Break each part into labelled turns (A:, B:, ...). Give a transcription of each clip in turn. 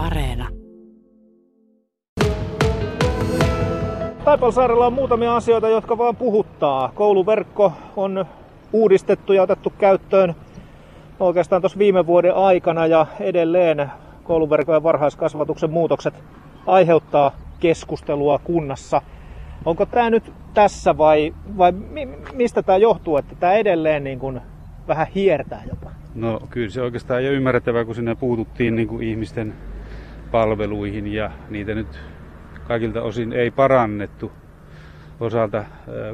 A: Areena.
B: Taipalsaarella on muutamia asioita, jotka vaan puhuttaa. Kouluverkko on uudistettu ja otettu käyttöön oikeastaan tuossa viime vuoden aikana ja edelleen kouluverkon ja varhaiskasvatuksen muutokset aiheuttaa keskustelua kunnassa. Onko tämä nyt tässä vai, vai mistä tämä johtuu, että tämä edelleen niin kuin vähän hiertää jopa?
C: No kyllä se oikeastaan jo ymmärrettävää, kun sinne puututtiin niin kuin ihmisten palveluihin ja niitä nyt kaikilta osin ei parannettu osalta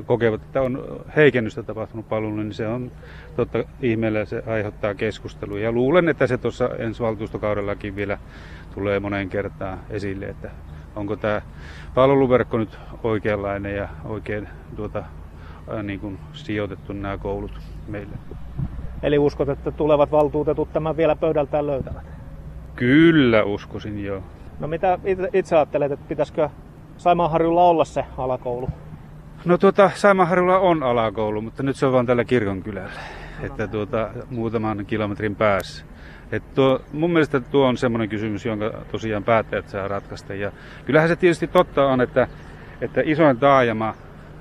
C: kokevat, että on heikennystä tapahtunut palveluun, niin se on totta ihmeellä se aiheuttaa keskustelua. Ja luulen, että se tuossa ensi valtuustokaudellakin vielä tulee moneen kertaan esille, että onko tämä palveluverkko nyt oikeanlainen ja oikein tuota, niin kuin sijoitettu nämä koulut meille.
B: Eli uskot, että tulevat valtuutetut tämän vielä pöydältään löytävät?
C: Kyllä uskoisin, joo.
B: No mitä itse ajattelet, että pitäisikö Saimaanharjulla olla se alakoulu?
C: No tuota, Saimaanharjulla on alakoulu, mutta nyt se on vain tällä kirkonkylällä. Että tuota, muutaman kilometrin päässä. Et tuo, mun mielestä tuo on semmoinen kysymys, jonka tosiaan päättäjät saa ratkaista. Ja kyllähän se tietysti totta on, että, että isoin taajama,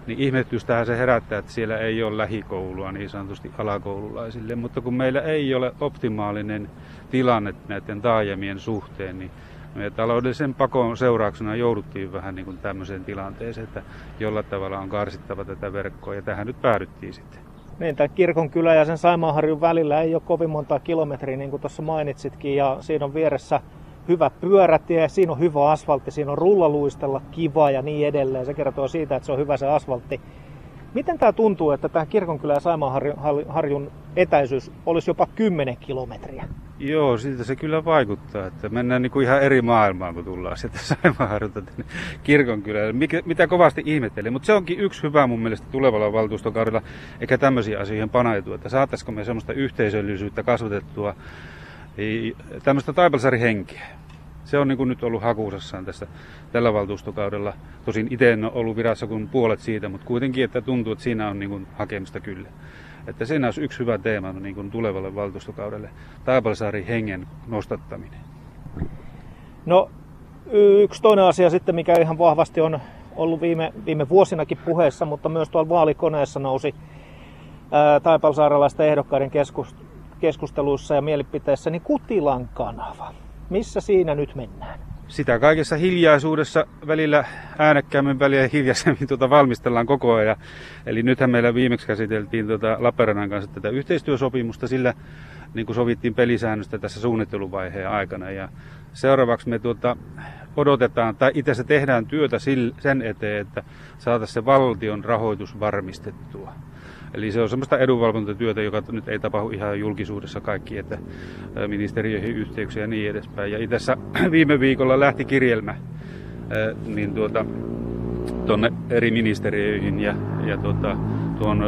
C: niin ihmetystähän se herättää, että siellä ei ole lähikoulua niin sanotusti alakoululaisille. Mutta kun meillä ei ole optimaalinen tilanne näiden taajamien suhteen, niin me taloudellisen pakon seurauksena jouduttiin vähän niin kuin tämmöiseen tilanteeseen, että jollain tavalla on karsittava tätä verkkoa ja tähän nyt päädyttiin sitten.
B: Niin, tämän kirkon kylä ja sen Saimaanharjun välillä ei ole kovin monta kilometriä, niin kuin tuossa mainitsitkin, ja siinä on vieressä hyvä pyörätie, siinä on hyvä asfaltti, siinä on rullaluistella kiva ja niin edelleen. Se kertoo siitä, että se on hyvä se asfaltti. Miten tämä tuntuu, että tämä kirkonkylä ja Saimaanharjun etäisyys olisi jopa 10 kilometriä?
C: Joo, siitä se kyllä vaikuttaa, että mennään niin kuin ihan eri maailmaan, kun tullaan sieltä Saimaanharjulta tänne kirkonkylälle, Mikä, mitä kovasti ihmettelin. Mutta se onkin yksi hyvä mun mielestä tulevalla valtuustokaudella, eikä tämmöisiä asioihin panaitua, että saattaisiko me semmoista yhteisöllisyyttä kasvatettua, tämmöistä taipalsarihenkeä. Se on niin kuin nyt ollut hakuusassaan tässä tällä valtuustokaudella. Tosin itse en ole ollut virassa kuin puolet siitä, mutta kuitenkin, että tuntuu, että siinä on niin kuin hakemista kyllä. Että siinä olisi yksi hyvä teema niin kuin tulevalle valtuustokaudelle, Taipalsaari hengen nostattaminen.
B: No yksi toinen asia sitten, mikä ihan vahvasti on ollut viime, viime vuosinakin puheessa, mutta myös tuolla vaalikoneessa nousi ää, Taipalsaarelaisten ehdokkaiden keskus, keskusteluissa ja mielipiteissä, niin Kutilan kanava. Missä siinä nyt mennään?
C: sitä kaikessa hiljaisuudessa välillä äänekkäämmin väliä hiljaisemmin tuota valmistellaan koko ajan. Eli nythän meillä viimeksi käsiteltiin tuota Lappeenrannan kanssa tätä yhteistyösopimusta, sillä niin kuin sovittiin pelisäännöstä tässä suunnitteluvaiheen aikana. Ja seuraavaksi me tuota, odotetaan, tai itse asiassa tehdään työtä sen eteen, että saataisiin se valtion rahoitus varmistettua. Eli se on semmoista edunvalvontatyötä, joka nyt ei tapahdu ihan julkisuudessa kaikki, että ministeriöihin yhteyksiä ja niin edespäin. Ja itse viime viikolla lähti kirjelmä niin tuota, tuonne eri ministeriöihin ja, ja tuota, tuon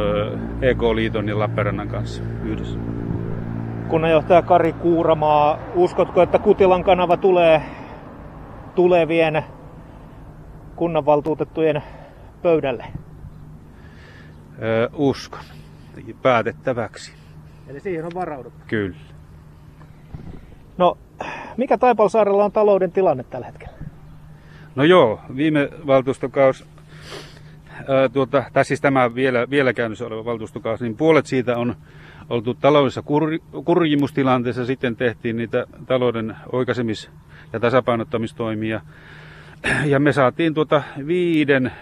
C: EK-liiton ja Lappeenrannan kanssa yhdessä.
B: Kunnanjohtaja Kari Kuuramaa, uskotko, että Kutilan kanava tulee tulevien kunnanvaltuutettujen pöydälle?
C: Uskon päätettäväksi.
B: Eli siihen on varauduttu?
C: Kyllä.
B: No, mikä Taipalsaarella on talouden tilanne tällä hetkellä?
C: No joo, viime valtuustokaus, ää, tuota, tai siis tämä vielä, vielä käynnissä oleva valtuustokaus, niin puolet siitä on oltu taloudellisessa kur, kurjimustilanteessa. Sitten tehtiin niitä talouden oikaisemis- ja tasapainottamistoimia. Ja me saatiin tuota viiden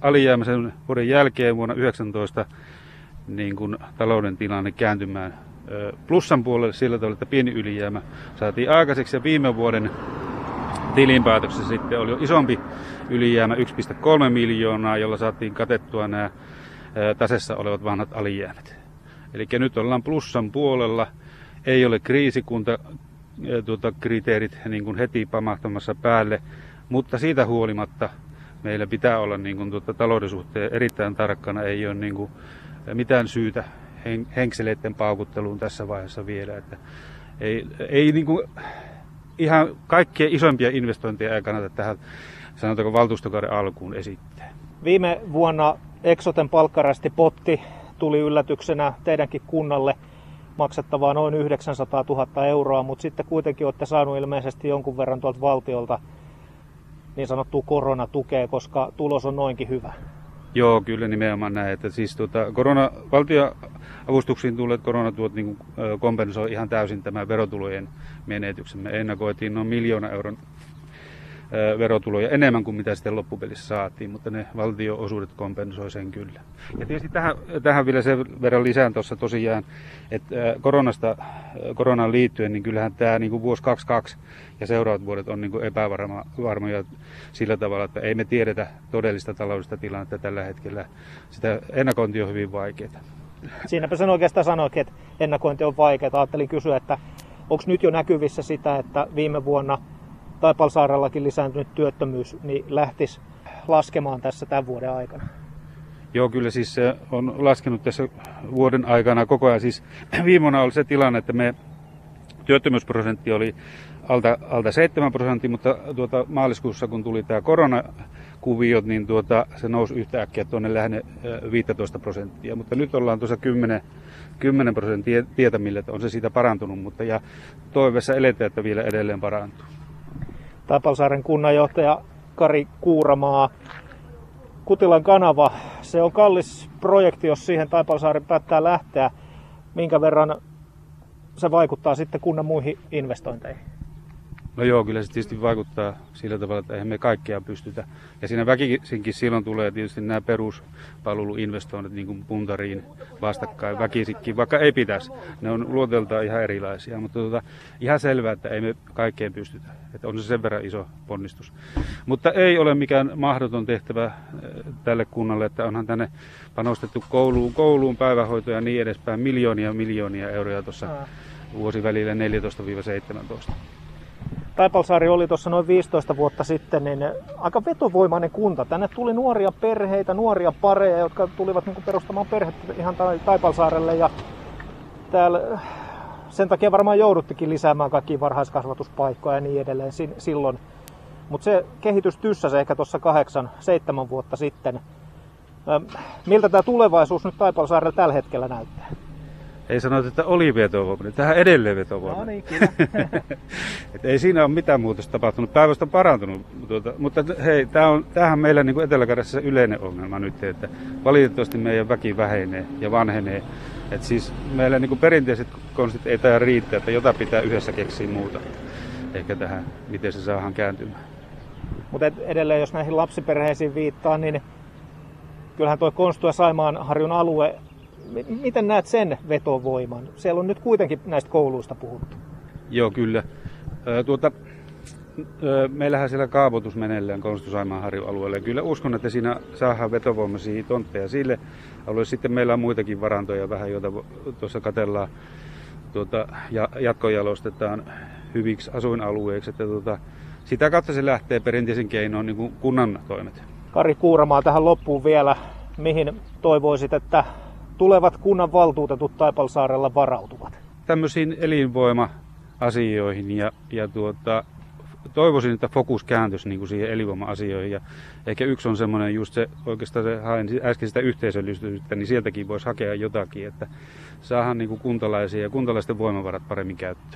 C: alijäämäisen vuoden jälkeen vuonna 19 niin kuin talouden tilanne kääntymään plussan puolelle sillä tavalla, että pieni ylijäämä saatiin aikaiseksi ja viime vuoden tilinpäätöksessä sitten oli jo isompi ylijäämä 1,3 miljoonaa, jolla saatiin katettua nämä tasessa olevat vanhat alijäämät. Eli nyt ollaan plussan puolella, ei ole kriisikunta tuota, kriteerit niin kuin heti pamahtamassa päälle, mutta siitä huolimatta meillä pitää olla niin kuin, tuota, talouden suhteen erittäin tarkkana. Ei ole niin kuin, mitään syytä hen, henkseleiden paukutteluun tässä vaiheessa vielä. Että ei ei niin kuin, ihan kaikkia isompia investointeja ei kannata tähän sanotaanko valtuustokauden alkuun esittää.
B: Viime vuonna Exoten palkkarasti potti tuli yllätyksenä teidänkin kunnalle. maksettavaa noin 900 000 euroa, mutta sitten kuitenkin olette saanut ilmeisesti jonkun verran tuolta valtiolta niin sanottua koronatukea, koska tulos on noinkin hyvä.
C: Joo, kyllä nimenomaan näin. Että siis tuota, korona, valtioavustuksiin tulleet koronatuot niin kompensoi ihan täysin tämän verotulojen menetyksen. Me ennakoitiin noin miljoona euron verotuloja enemmän kuin mitä sitten loppupelissä saatiin, mutta ne valtioosuudet kompensoi sen kyllä. Ja tietysti tähän, tähän vielä sen verran lisään tuossa tosiaan, että koronasta, koronaan liittyen, niin kyllähän tämä niin kuin vuosi 22 ja seuraavat vuodet on niin kuin epävarmoja sillä tavalla, että ei me tiedetä todellista taloudellista tilannetta tällä hetkellä. Sitä ennakointi on hyvin vaikeaa.
B: Siinäpä sen oikeastaan sanoikin, että ennakointi on vaikeaa. Ajattelin kysyä, että onko nyt jo näkyvissä sitä, että viime vuonna Taipalsaarellakin lisääntynyt työttömyys niin lähtisi laskemaan tässä tämän vuoden aikana?
C: Joo, kyllä siis se on laskenut tässä vuoden aikana koko ajan. Siis viime vuonna oli se tilanne, että me työttömyysprosentti oli alta, alta 7 prosenttia, mutta tuota, maaliskuussa kun tuli tämä koronakuviot, niin tuota, se nousi yhtäkkiä tuonne lähde 15 prosenttia. Mutta nyt ollaan tuossa 10, 10 prosenttia tietämillä, että on se siitä parantunut, mutta ja toiveessa eletään, että vielä edelleen parantuu.
B: Tapalsaaren kunnanjohtaja Kari Kuuramaa. Kutilan kanava, se on kallis projekti, jos siihen Taipalsaari päättää lähteä. Minkä verran se vaikuttaa sitten kunnan muihin investointeihin?
C: No joo, kyllä se tietysti vaikuttaa sillä tavalla, että eihän me kaikkea pystytä. Ja siinä väkisinkin silloin tulee tietysti nämä peruspalveluinvestoinnit niin kuin puntariin vastakkain väkisinkin, vaikka ei pitäisi. Ne on luoteltaan ihan erilaisia, mutta tuota, ihan selvää, että ei me kaikkeen pystytä. Että on se sen verran iso ponnistus. Mutta ei ole mikään mahdoton tehtävä eh, tälle kunnalle, että onhan tänne panostettu kouluun, kouluun päivähoitoja ja niin edespäin miljoonia miljoonia euroja tuossa vuosivälillä 14-17.
B: Taipalsaari oli tuossa noin 15 vuotta sitten niin aika vetovoimainen kunta. Tänne tuli nuoria perheitä, nuoria pareja, jotka tulivat niin perustamaan perhettä ihan Taipalsaarelle. Ja täällä sen takia varmaan jouduttikin lisäämään kaikki varhaiskasvatuspaikkoja ja niin edelleen silloin. Mutta se kehitys tyssäsi ehkä tuossa kahdeksan, seitsemän vuotta sitten. Miltä tämä tulevaisuus nyt Taipalsaarella tällä hetkellä näyttää?
C: Ei sanota, että oli vetovoimainen, tähän edelleen vetovoimainen.
B: No niin, kyllä.
C: Et ei siinä ole mitään muutosta tapahtunut. Päivästä on parantunut. Tuota, mutta hei, tämä on, tämähän meillä niin etelä se yleinen ongelma nyt, että valitettavasti meidän väki vähenee ja vanhenee. Et siis meillä niin perinteiset konstit ei tämä riittää, että jota pitää yhdessä keksiä muuta. Ehkä tähän, miten se saadaan kääntymään.
B: Mutta edelleen, jos näihin lapsiperheisiin viittaa, niin kyllähän tuo Konstu ja Saimaanharjun alue miten näet sen vetovoiman? Siellä on nyt kuitenkin näistä kouluista puhuttu.
C: Joo, kyllä. Tuota, meillähän siellä kaavoitus meneillään Kontusaimaan alueelle. Kyllä uskon, että siinä saadaan vetovoimaisia tontteja sille alueelle. Sitten meillä on muitakin varantoja vähän, joita tuossa katellaan tuota, ja jatkojalostetaan hyviksi asuinalueiksi. Että tuota, sitä kautta se lähtee perinteisen keinoin niin kuin kunnan toimet.
B: Kari Kuuramaa tähän loppuun vielä. Mihin toivoisit, että tulevat kunnan valtuutetut Taipalsaarella varautuvat?
C: Tämmöisiin elinvoima-asioihin ja, ja tuota, toivoisin, että fokus kääntyisi niin kuin siihen elinvoima-asioihin. Ja ehkä yksi on semmoinen just se, oikeastaan se hain äsken sitä yhteisöllisyyttä, niin sieltäkin voisi hakea jotakin, että saadaan niin kuin kuntalaisia ja kuntalaisten voimavarat paremmin käyttöön.